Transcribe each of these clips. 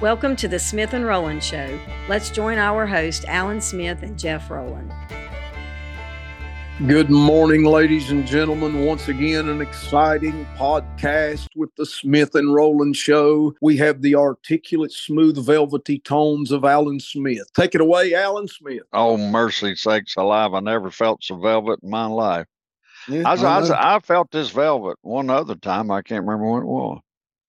Welcome to the Smith and Rowland Show. Let's join our host, Alan Smith and Jeff Rowland. Good morning, ladies and gentlemen. Once again, an exciting podcast with the Smith and Rowland Show. We have the articulate, smooth, velvety tones of Alan Smith. Take it away, Alan Smith. Oh, mercy sakes alive. I never felt so velvet in my life. Yeah, I, was, I, I was- I felt this velvet one other time. I can't remember when it was.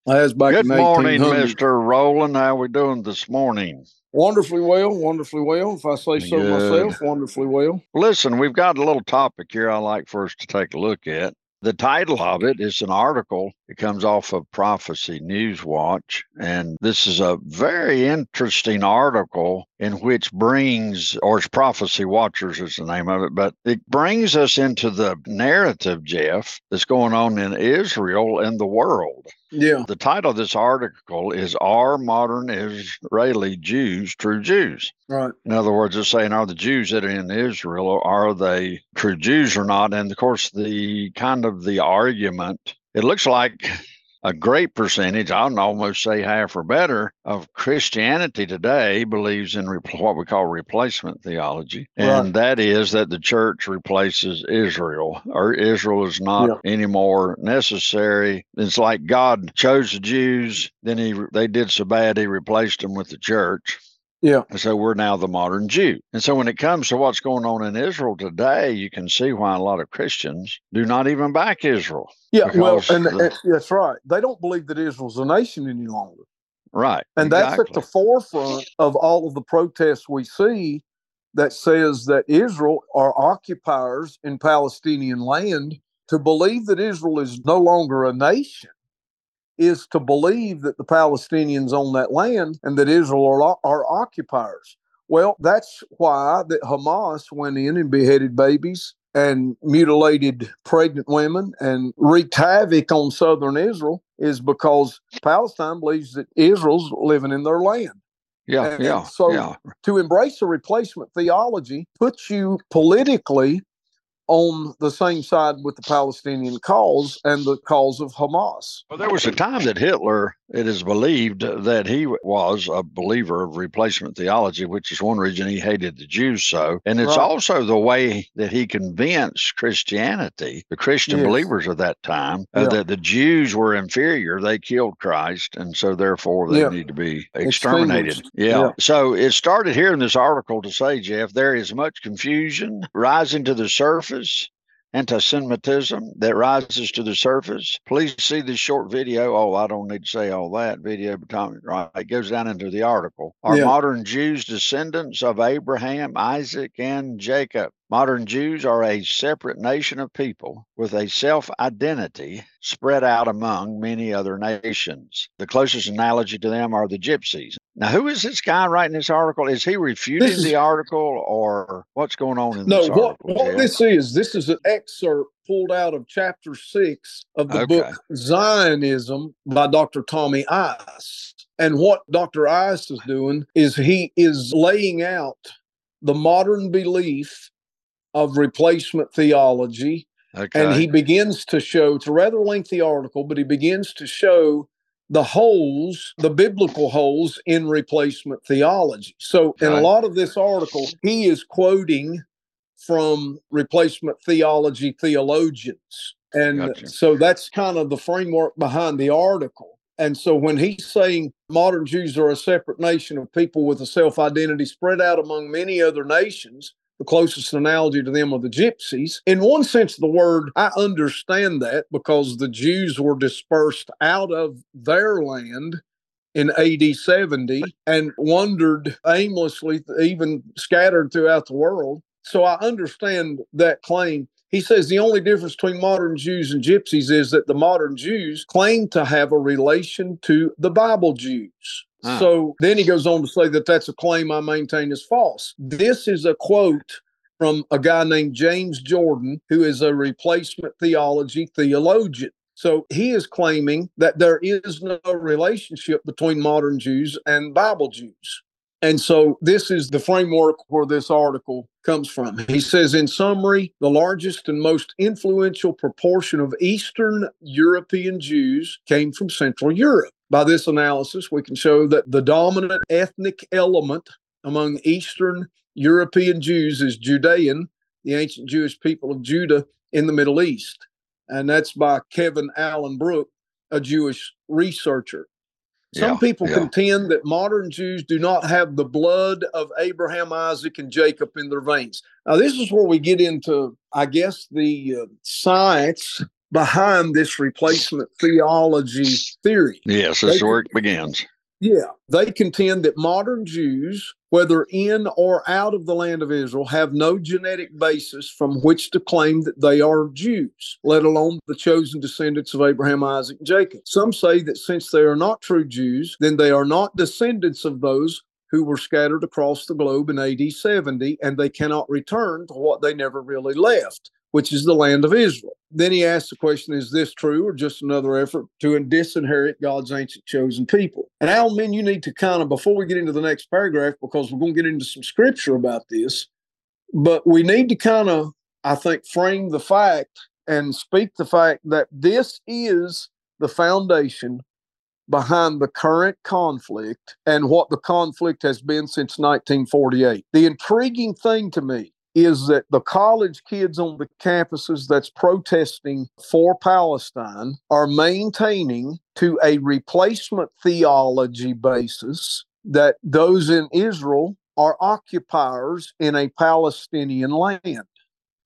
Back Good in morning, Mr. Rowland. How are we doing this morning? Wonderfully well, wonderfully well. If I say so Good. myself, wonderfully well. Listen, we've got a little topic here I'd like for us to take a look at. The title of it is an article. It comes off of Prophecy News Watch. And this is a very interesting article in which brings, or it's Prophecy Watchers is the name of it, but it brings us into the narrative, Jeff, that's going on in Israel and the world. Yeah, The title of this article is Are Modern Israeli Jews True Jews? right. In other words, it's saying, are the Jews that are in Israel, are they true Jews or not? And of course, the kind of the argument, it looks like a great percentage, I'd almost say half or better, of Christianity today believes in re- what we call replacement theology. And that is that the church replaces Israel, or Israel is not anymore necessary. It's like God chose the Jews, then he they did so bad, he replaced them with the church. Yeah, And so we're now the modern Jew. And so when it comes to what's going on in Israel today, you can see why a lot of Christians do not even back Israel. yeah. Well, and, the- and that's right. They don't believe that Israel's a nation any longer. Right. And that's at the forefront of all of the protests we see that says that Israel are occupiers in Palestinian land. To believe that Israel is no longer a nation is to believe that the Palestinians own that land and that Israel are, are occupiers. Well, that's why that Hamas went in and beheaded babies and mutilated pregnant women and wreaked havoc on southern Israel is because Palestine believes that Israel's living in their land. Yeah. and Yeah. so- yeah. To embrace a replacement theology puts you politically on the same side with the Palestinian cause and the cause of Hamas. Well, there was a time that Hitler, it is believed that he was a believer of replacement theology, which is one reason he hated the Jews so. And it's Right. also the way that he convinced Christianity, the Christian Yes. believers of that time, uh, that the Jews were inferior. They killed Christ, and so therefore they Yeah. need to be exterminated. Yeah. Yeah. So it started here in this article to say, Jeff, there is much confusion rising to the surface anti-Semitism that rises to the surface. Please see this short video. Oh, I don't need to say all that video, but right, it goes down into the article. Are Yeah. modern Jews descendants of Abraham, Isaac, and Jacob? Modern Jews are a separate nation of people with a self identity spread out among many other nations. The closest analogy to them are the gypsies. Now, who is this guy writing this article? Is he refuting is- the article or what's going on in No, this what, article? what Jeff? this is, this is an excerpt pulled out of chapter six of the Okay. book Zionism by Dr. Tommy Ice. And what Dr. Ice is doing is he is laying out the modern belief of replacement theology okay. and he begins to show it's a rather lengthy article but he begins to show the holes the biblical holes in replacement theology. So in a lot of this article he is quoting from replacement theology theologians. And Gotcha. so that's kind of the framework behind the article. And so when he's saying modern Jews are a separate nation of people with a self identity spread out among many other nations, the closest analogy to them are the gypsies. In one sense of the word, I understand that because the Jews were dispersed out of their land in AD 70 and wandered aimlessly, even scattered throughout the world. So I understand that claim. He says the only difference between modern Jews and gypsies is that the modern Jews claim to have a relation to the Bible Jews. So then he goes on to say that that's a claim I maintain is false. This is a quote from a guy named James Jordan, who is a replacement theology theologian. So he is claiming that there is no relationship between modern Jews and Bible Jews. And so this is the framework where this article comes from. He says, in summary, the largest and most influential proportion of Eastern European Jews came from Central Europe. By this analysis, we can show that the dominant ethnic element among Eastern European Jews is Judean, the ancient Jewish people of Judah in the Middle East. And that's by Kevin Alan Brook, a Jewish researcher. Some Yeah, people yeah. contend that modern Jews do not have the blood of Abraham, Isaac, and Jacob in their veins. Now, this is where we get into, I guess, the uh, science behind this replacement theology theory. Yes, this They- where begins. Yeah, they contend that modern Jews, whether in or out of the land of Israel, have no genetic basis from which to claim that they are Jews, let alone the chosen descendants of Abraham, Isaac, and Jacob. Some say that since they are not true Jews, then they are not descendants of those who were scattered across the globe in AD 70, and they cannot return to what they never really left, which is the land of Israel. Then he asks the question Is this true or just another effort to disinherit God's ancient chosen people? And Al, men, you need to kind of, before we get into the next paragraph, because we're going to get into some scripture about this, but we need to kind of, I think, frame the fact and speak the fact that this is the foundation behind the current conflict and what the conflict has been since 1948. The intriguing thing to me is that the college kids on the campuses that's protesting for Palestine are maintaining to a replacement theology basis that those in Israel are occupiers in a Palestinian land.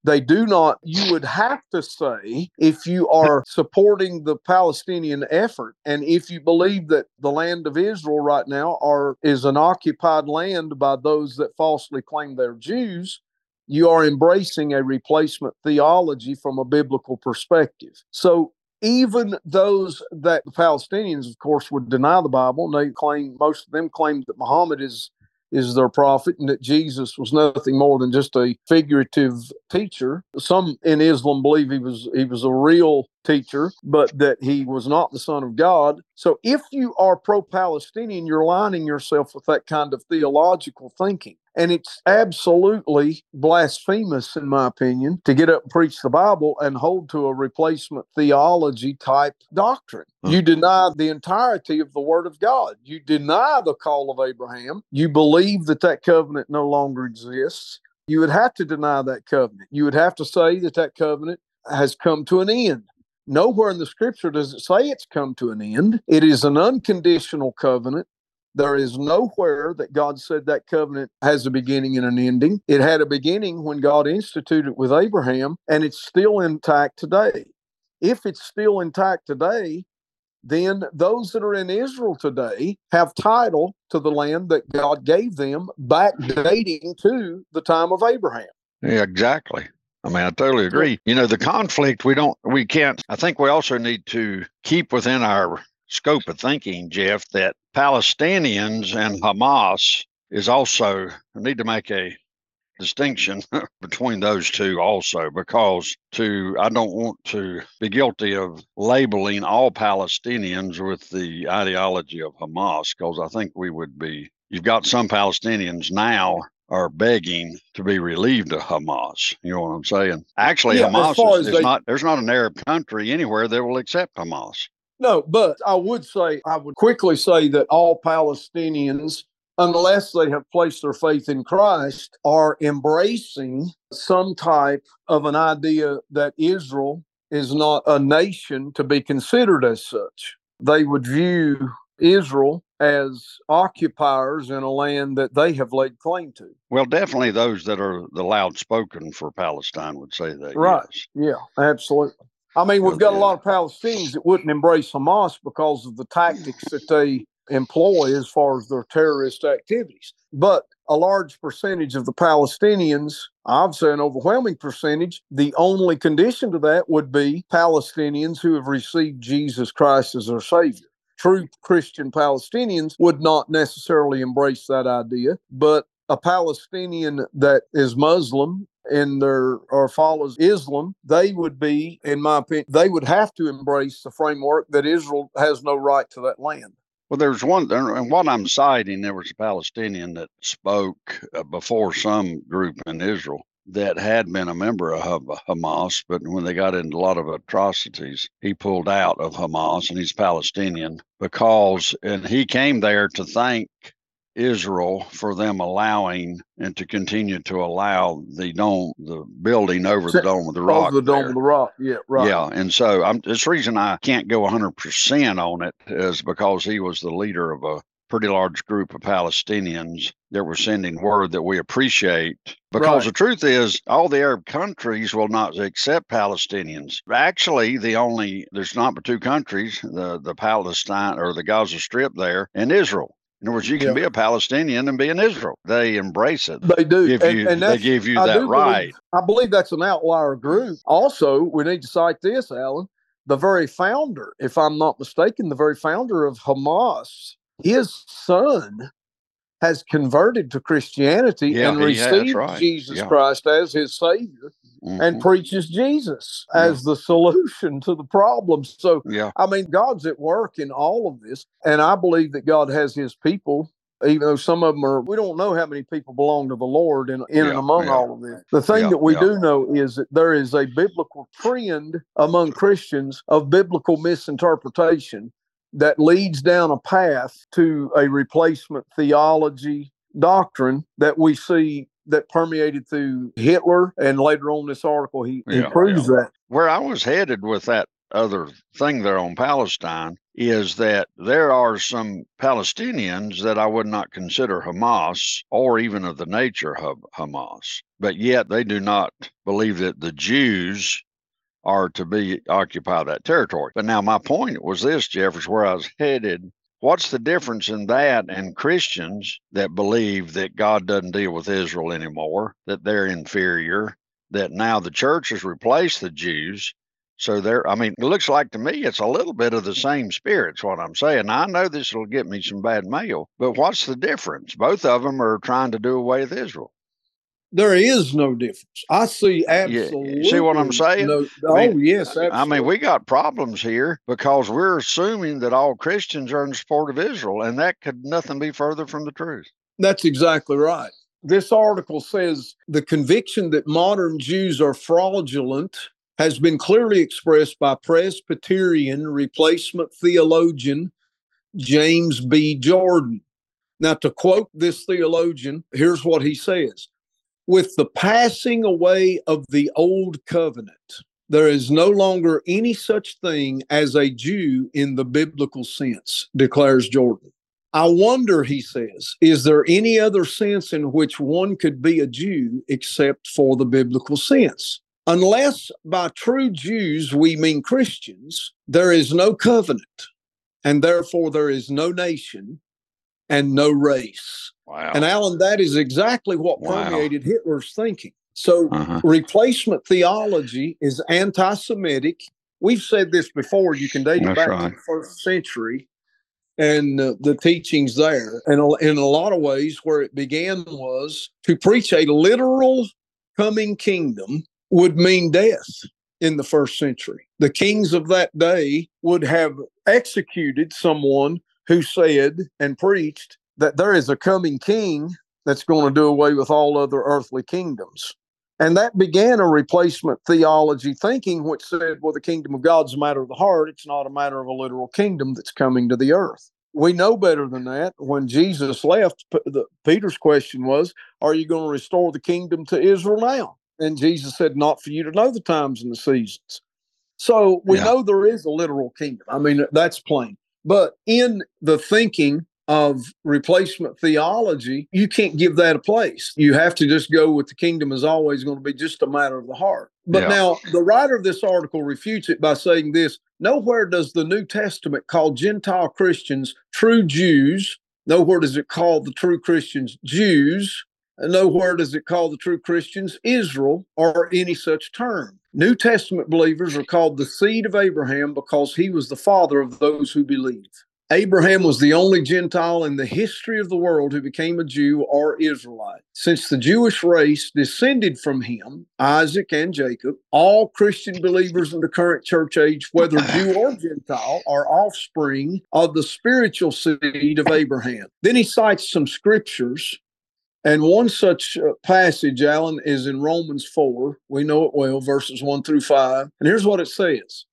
They do not, you would have to say, if you are supporting the Palestinian effort, and if you believe that the land of Israel right now are is an occupied land by those that falsely claim they're Jews, you are embracing a replacement theology from a biblical perspective. So even those that the Palestinians, of course, would deny the Bible, and they claim most of them claim that Muhammad is is their prophet and that Jesus was nothing more than just a figurative teacher. Some in Islam believe he was he was a real teacher, but that he was not the son of God. So if you are pro-Palestinian, you're aligning yourself with that kind of theological thinking. And it's absolutely blasphemous, in my opinion, to get up and preach the Bible and hold to a replacement theology type doctrine. Hmm. You deny the entirety of the Word of God. You deny the call of Abraham. You believe that that covenant no longer exists. You would have to deny that covenant. You would have to say that that covenant has come to an end. Nowhere in the scripture does it say it's come to an end. It is an unconditional covenant. There is nowhere that God said that covenant has a beginning and an ending. It had a beginning when God instituted it with Abraham, and it's still intact today. If it's still intact today, then those that are in Israel today have title to the land that God gave them back dating to the time of Abraham. Yeah, exactly. I mean, I totally agree. You know, the conflict, we don't, we can't, I think we also need to keep within our scope of thinking, Jeff, that Palestinians and Hamas is also, I need to make a distinction between those two also, because to, I don't want to be guilty of labeling all Palestinians with the ideology of Hamas, because I think we would be, you've got some Palestinians now are begging to be relieved of Hamas. You know what I'm saying? Actually, Yeah, Hamas is, is they- not. There's not an Arab country anywhere that will accept Hamas. No, but I would say, I would quickly say that all Palestinians, unless they have placed their faith in Christ, are embracing some type of an idea that Israel is not a nation to be considered as such. They would view Israel as occupiers in a land that they have laid claim to. Well, definitely those that are the loud spoken for Palestine would say that. Right. yes. Yeah, absolutely. I mean, we've got a lot of Palestinians that wouldn't embrace Hamas because of the tactics that they employ as far as their terrorist activities. But a large percentage of the Palestinians, I'd say an overwhelming percentage, the only condition to that would be Palestinians who have received Jesus Christ as their Savior. True Christian Palestinians would not necessarily embrace that idea, but a Palestinian that is Muslim and their or follows Islam, they would be, in my opinion, they would have to embrace the framework that Israel has no right to that land. Well, there's one, and what I'm citing, there was a Palestinian that spoke uh, before some group in Israel that had been a member of Hamas, but when they got into a lot of atrocities, he pulled out of Hamas and he's Palestinian because, and he came there to thank Israel for them allowing and to continue to allow the dome, the building over the dome of the rock. Over the dome there. of the rock, yeah, right. Yeah, and so I'm, this reason I can't go 100% on it is because he was the leader of a pretty large group of Palestinians that were sending word that we appreciate. Because right. the truth is, all the Arab countries will not accept Palestinians. Actually, the only there's not but two countries: the the Palestine or the Gaza Strip there, and Israel. In other words, you can yeah. be a Palestinian and be in Israel. They embrace it. They do. Give and, you, and they give you I that right. Believe, I believe that's an outlier group. Also, we need to cite this, Alan. The very founder, if I'm not mistaken, the very founder of Hamas, his son has converted to Christianity yeah, and received right. Jesus yeah. Christ as his Savior mm-hmm. and preaches Jesus as the solution to the problem. So, yeah. I mean, God's at work in all of this. And I believe that God has his people even though some of them are, we don't know how many people belong to the Lord in, in and among all of this. The thing that we do know is that there is a biblical trend among Christians of biblical misinterpretation that leads down a path to a replacement theology doctrine that we see that permeated through Hitler, and later on this article he, yeah, he proves yeah. that. Where I was headed with that other thing there on Palestine is that there are some Palestinians that I would not consider Hamas or even of the nature of Hamas, but yet they do not believe that the Jews are to be occupy that territory. But now my point was this, Jeffers, where I was headed What's the difference in that and Christians that believe that God doesn't deal with Israel anymore, that they're inferior, that now the church has replaced the Jews? So there, I mean, it looks like to me it's a little bit of the same spirit's what I'm saying. I know this will get me some bad mail, but what's the difference? Both of them are trying to do away with Israel there is no difference. I see absolutely. Yeah. See what I'm saying? No, oh, I mean, yes. Absolutely. I mean, we got problems here because we're assuming that all Christians are in support of Israel, and that could nothing be further from the truth. That's exactly right. This article says the conviction that modern Jews are fraudulent has been clearly expressed by Presbyterian replacement theologian James B. Jordan. Now, to quote this theologian, here's what he says with the passing away of the old covenant, there is no longer any such thing as a Jew in the biblical sense, declares Jordan. I wonder, he says, is there any other sense in which one could be a Jew except for the biblical sense? Unless by true Jews we mean Christians, there is no covenant, and therefore there is no nation and no race. Wow. And Alan, that is exactly what wow. permeated Hitler's thinking. So uh-huh. replacement theology is anti Semitic. We've said this before. You can date it back right. to the first century and uh, the teachings there. And in a lot of ways, where it began was to preach a literal coming kingdom would mean death in the first century. The kings of that day would have executed someone who said and preached that there is a coming king that's going to do away with all other earthly kingdoms. And that began a replacement theology thinking, which said, well, the kingdom of God's a matter of the heart. It's not a matter of a literal kingdom that's coming to the earth. We know better than that. When Jesus left, the, Peter's question was, Are you going to restore the kingdom to Israel now? And Jesus said, Not for you to know the times and the seasons. So we yeah. know there is a literal kingdom. I mean, that's plain. But in the thinking of replacement theology, you can't give that a place. You have to just go with the kingdom is always going to be just a matter of the heart. But yeah. now the writer of this article refutes it by saying this nowhere does the New Testament call Gentile Christians true Jews. Nowhere does it call the true Christians Jews. And nowhere does it call the true Christians Israel or any such term. New Testament believers are called the seed of Abraham because he was the father of those who believe. Abraham was the only Gentile in the history of the world who became a Jew or Israelite. Since the Jewish race descended from him, Isaac and Jacob, all Christian believers in the current church age, whether Jew or Gentile, are offspring of the spiritual seed of Abraham. Then he cites some scriptures and one such uh, passage, Alan, is in Romans 4. We know it well, verses 1 through 5. And here's what it says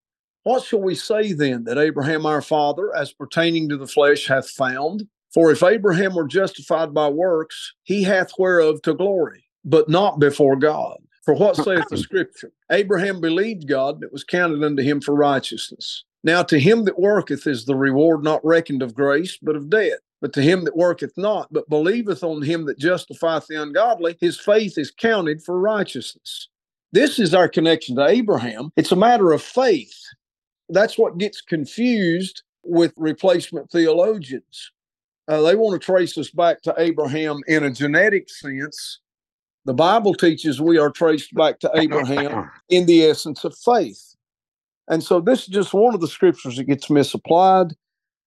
What shall we say then that Abraham our father, as pertaining to the flesh, hath found? For if Abraham were justified by works, he hath whereof to glory, but not before God. For what saith the scripture? Abraham believed God, and it was counted unto him for righteousness. Now to him that worketh is the reward not reckoned of grace, but of debt. But to him that worketh not, but believeth on him that justifieth the ungodly, his faith is counted for righteousness. This is our connection to Abraham. It's a matter of faith. That's what gets confused with replacement theologians. Uh, they want to trace us back to Abraham in a genetic sense. The Bible teaches we are traced back to Abraham in the essence of faith. And so this is just one of the scriptures that gets misapplied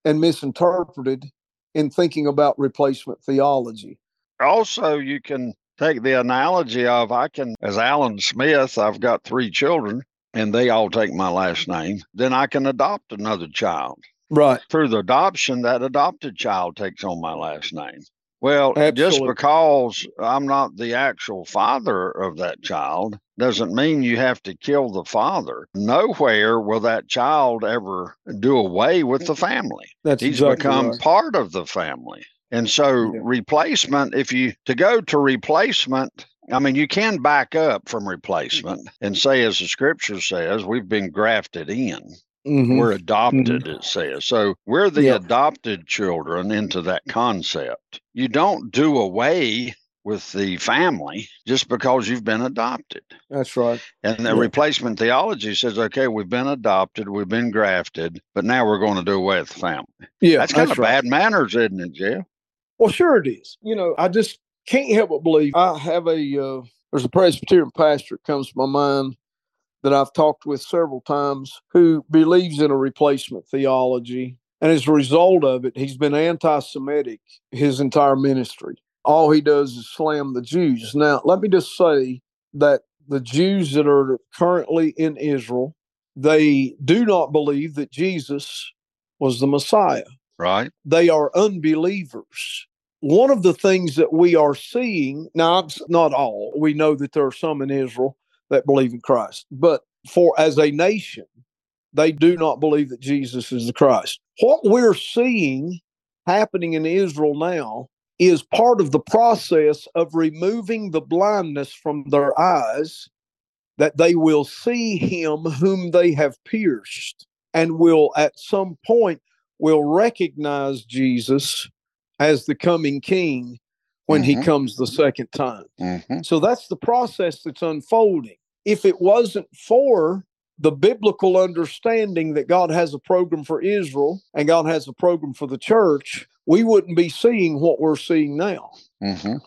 and misinterpreted in thinking about replacement theology. Also, you can take the analogy of I can, as Alan Smith, I've got three children and they all take my last name, then I can adopt another child. Right. Through the adoption, that adopted child takes on my last name. Well, Absolutely. just because I'm not the actual father of that child doesn't mean you have to kill the father. Nowhere will that child ever do away with the family. That's He's exactly become right. part of the family. And so Yeah. replacement, if you to go to replacement, I mean, you can back up from replacement and say, as the scripture says, we've been grafted in. Mhm. We're adopted, it says. So we're the Yeah. adopted children into that concept. You don't do away with the family just because you've been adopted. That's right. And the Yeah. replacement theology says, okay, we've been adopted, we've been grafted, but now we're going to do away with the family. Yeah, that's kind of right. bad manners, isn't it, Jeff? Well, sure it is. You know, I just can't help but believe. I have a uh, there's a Presbyterian pastor that comes to my mind that I've talked with several times who believes in a replacement theology, and as a result of it, he's been anti-Semitic his entire ministry. All he does is slam the Jews. Now, let me just say that the Jews that are currently in Israel, they do not believe that Jesus was the Messiah Right? they are unbelievers. One of the things that we are seeing now, not all, we know that there are some in Israel that believe in Christ, but for as a nation, they do not believe that Jesus is the Christ. What we're seeing happening in Israel now is part of the process of removing the blindness from their eyes that they will see him whom they have pierced and will at some point will recognize Jesus as the coming king when he Mhm. comes the second time. hmm So that's the process that's unfolding. If it wasn't for the biblical understanding that God has a program for Israel and God has a program for the church, we wouldn't be seeing what we're seeing now. hmm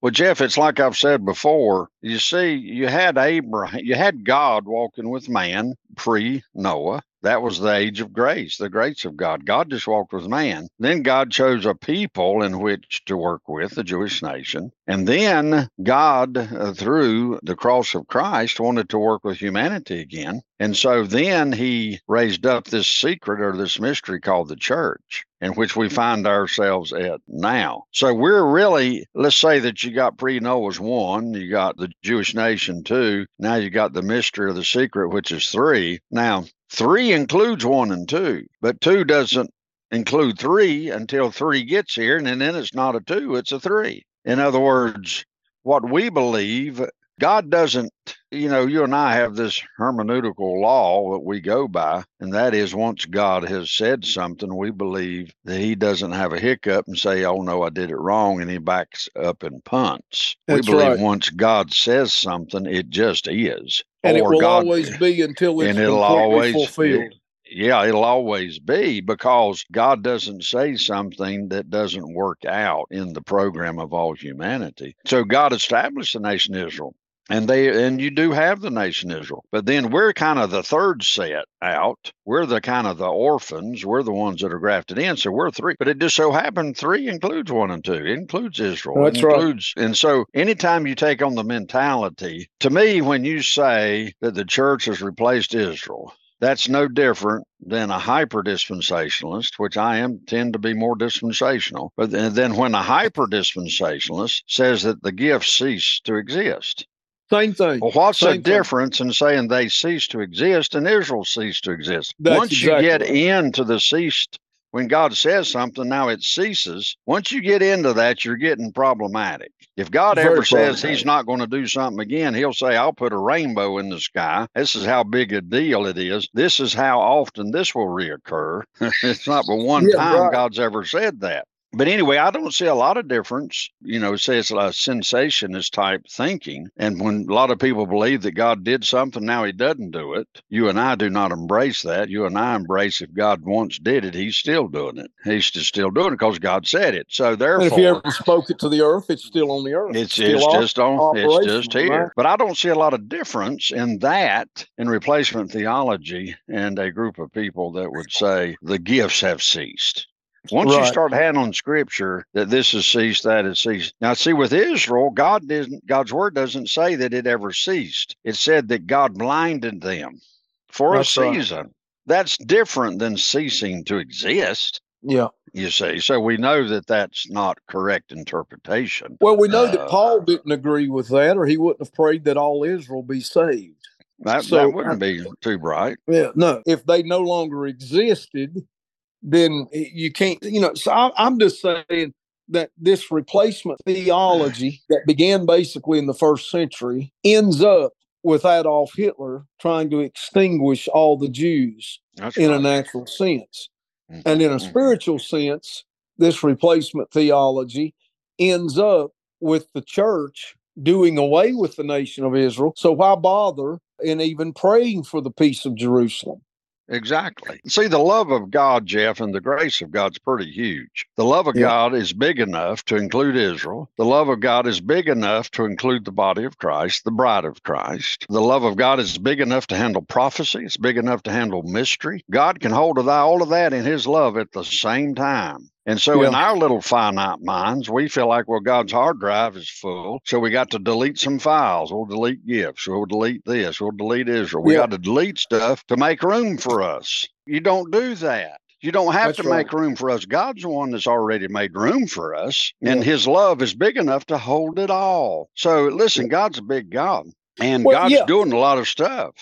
Well, Jeff, it's like I've said before. You see, you had Abraham, you had God walking with man pre Noah. That was the age of grace, the grace of God. God just walked with man. Then God chose a people in which to work with, the Jewish nation. And then God, uh, through the cross of Christ, wanted to work with humanity again. And so then he raised up this secret or this mystery called the church, in which we find ourselves at now. So we're really, let's say that you got pre Noah's one, you got the Jewish nation two, now you got the mystery of the secret, which is three. Now, three includes one and two, but two doesn't include three until three gets here, and then it's not a two, it's a three. In other words, what we believe, God doesn't, you know, you and I have this hermeneutical law that we go by, and that is once God has said something, we believe that He doesn't have a hiccup and say, oh no, I did it wrong, and He backs up and punts. That's we believe right. once God says something, it just is. And it will God- always be until it's and it'll always fulfilled. yeah, it'll always be because God doesn't say something that doesn't work out in the program of all humanity. So God established the nation Israel. And they and you do have the nation Israel. But then we're kind of the third set out. We're the kind of the orphans. We're the ones that are grafted in. So we're three. But it just so happened three includes one and two. It includes Israel. That's it right. and so anytime you take on the mentality, to me, when you say that the church has replaced Israel, that's no different than a hyper dispensationalist, which I am tend to be more dispensational. But then, then when a hyper dispensationalist says that the gifts cease to exist, Same thing. well, what's the Same thing. difference in saying they cease to exist and Israel ceased to exist? That's Once exactly you get right. into the ceased, when God says something, now it ceases. Once you get into that, you're getting problematic. If God Very ever says. He's not going to do something again, He'll say, I'll put a rainbow in the sky. This is how big a deal it is. This is how often this will reoccur. it's not but one Yeah, time right. God's ever said that. But anyway, I don't see a lot of difference. You know, say it's a cessationist type thinking. And when a lot of people believe that God did something, now he doesn't do it. You and I do not embrace that. You and I embrace if God once did it, he's still doing it. He's just still doing it because God said it. So And if therefore, you ever spoke it to the earth, it's still on the earth. it's, still it's just on it's just here. right? But I don't see a lot of difference in that in replacement theology and a group of people that would say the gifts have ceased. Once you Right. start handling scripture that this has ceased, that has ceased. Now see with Israel, God didn't God's word doesn't say that it ever ceased. It said that God blinded them for That's a right. season. That's different than ceasing to exist. Yeah. You see, so we know that that's not correct interpretation. Well, we know Uh, that Paul didn't agree with that, or he wouldn't have prayed that all Israel be saved. That, So, that wouldn't be too bright. Yeah, no. If they no longer existed, then you can't. You know, so I, I'm just saying that this replacement theology that began basically in the first century ends up with Adolf Hitler trying to extinguish all the Jews That's in a natural sense. And in a mhm. spiritual sense, this replacement theology ends up with the church doing away with the nation of Israel. So why bother in even praying for the peace of Jerusalem? Exactly. See, the love of God, Jeff, and the grace of God's pretty huge. The love of Yeah. God is big enough to include Israel. The love of God is big enough to include the body of Christ, the bride of Christ. The love of God is big enough to handle prophecy. It's big enough to handle mystery. God can hold all of that in His love at the same time. And so, in our little finite minds, we feel like, well, God's hard drive is full. So, we got to delete some files. We'll delete gifts. We'll delete this. We'll delete Israel. We Yeah. got to delete stuff to make room for us. You don't do that. You don't have That's to right. make room for us. God's the one that's already made room for us, and His love is big enough to hold it all. So, listen, God's a big God, and Well, God's yeah. doing a lot of stuff.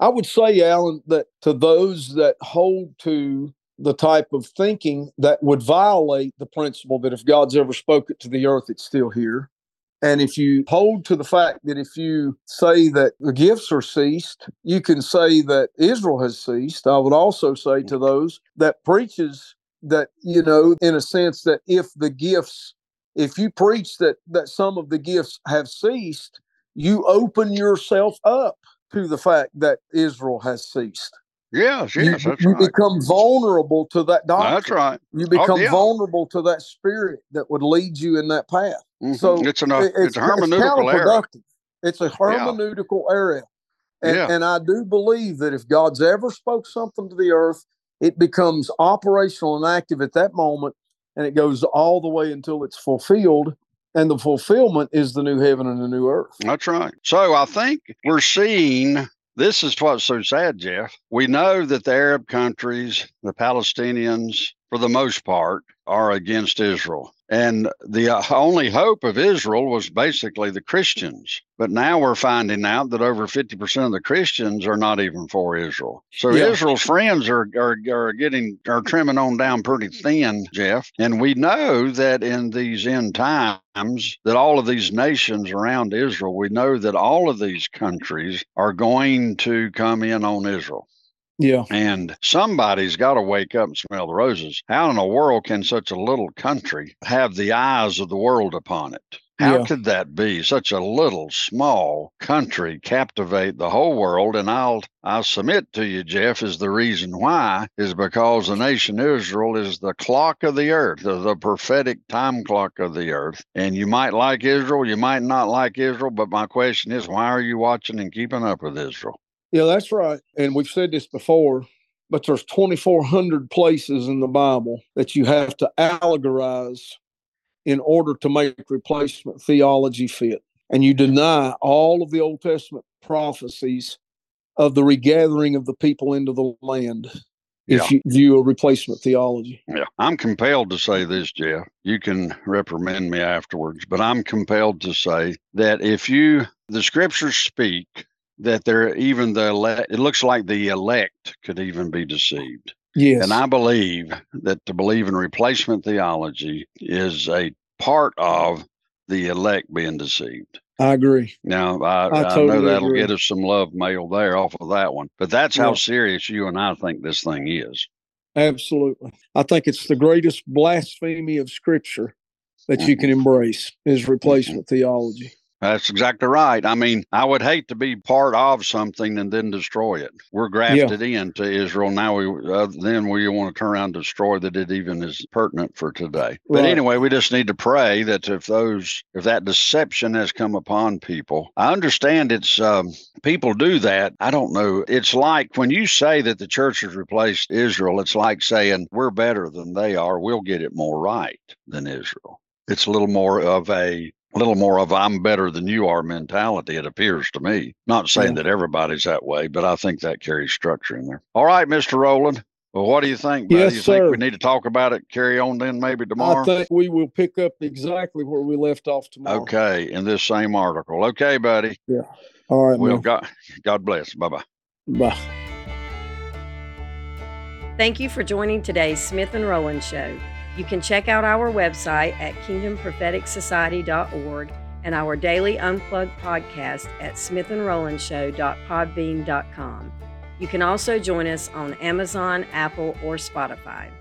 I would say, Alan, that to those that hold to the type of thinking that would violate the principle that if God's ever spoke it to the earth, it's still here. And if you hold to the fact that if you say that the gifts are ceased, you can say that Israel has ceased. I would also say to those that preaches that, you know, in a sense that if the gifts, if you preach that that some of the gifts have ceased, you open yourself up to the fact that Israel has ceased. Yes, You- yes, that's you right. become vulnerable to that doctrine. That's right. You become yeah. vulnerable to that spirit that would lead you in that path. Mhm. So it's an uh, It- it's, a hermeneutical error. It's a hermeneutical area. And, Yeah. and I do believe that if God's ever spoke something to the earth, it becomes operational and active at that moment, and it goes all the way until it's fulfilled. And the fulfillment is the new heaven and the new earth. That's right. So I think we're seeing this is what's so sad, Jeff. We know that the Arab countries, the Palestinians, for the most part, are against Israel. And the uh, only hope of Israel was basically the Christians. But now we're finding out that over 50% of the Christians are not even for Israel. So Yeah. Israel's friends are, are, are getting, are trimming on down pretty thin, Jeff. And we know that in these end times, that all of these nations around Israel, we know that all of these countries are going to come in on Israel. Yeah. And somebody's got to wake up and smell the roses. How in the world can such a little country have the eyes of the world upon it? How Yeah. could that be? Such a little small country captivate the whole world. And I'll I'll submit to you, Jeff, is the reason why is because the nation Israel is the clock of the earth, the, the prophetic time clock of the earth. And you might like Israel, you might not like Israel, but my question is, why are you watching and keeping up with Israel? Yeah, that's right. And we've said this before, but there's 2,400 places in the Bible that you have to allegorize in order to make replacement theology fit. And you deny all of the Old Testament prophecies of the regathering of the people into the land if Yeah. you view a replacement theology. Yeah, I'm compelled to say this, Jeff. You can reprimand me afterwards, but I'm compelled to say that if you, the scriptures speak that there even the elect, it looks like the elect could even be deceived. Yes. And I believe that to believe in replacement theology is a part of the elect being deceived. I agree. Now, I, I I, know that'll agree. get us some love mail there off of that one, but that's how Yeah. serious you and I think this thing is. Absolutely. I think it's the greatest blasphemy of scripture that you can mm-hmm. embrace is mm-hmm. replacement theology. That's exactly right. I mean, I would hate to be part of something and then destroy it. We're grafted into Israel now. We uh, then we want to turn around and destroy that it even is pertinent for today. But Right. anyway, we just need to pray that if those if that deception has come upon people, I understand it's um, people do that. I don't know. It's like when you say that the church has replaced Israel, it's like saying we're better than they are. We'll get it more right than Israel. It's a little more of a a little more of I'm better than you are mentality, it appears to me. Not saying Yeah. that everybody's that way, but I think that carries structure in there. All right, Mr. Rowland. Well, what do you think, buddy? Yes, you think sir. we need to talk about it, carry on then maybe tomorrow? I think we will pick up exactly where we left off tomorrow. okay, in this same article. Okay, buddy. Yeah. All right. Well, man. God, God bless. Bye bye. Bye. Thank you for joining today's Smith and Rowland Show. You can check out our website at kingdompropheticsociety.org and our daily unplugged podcast at smithandrolandshow.podbean.com. You can also join us on Amazon, Apple, or Spotify.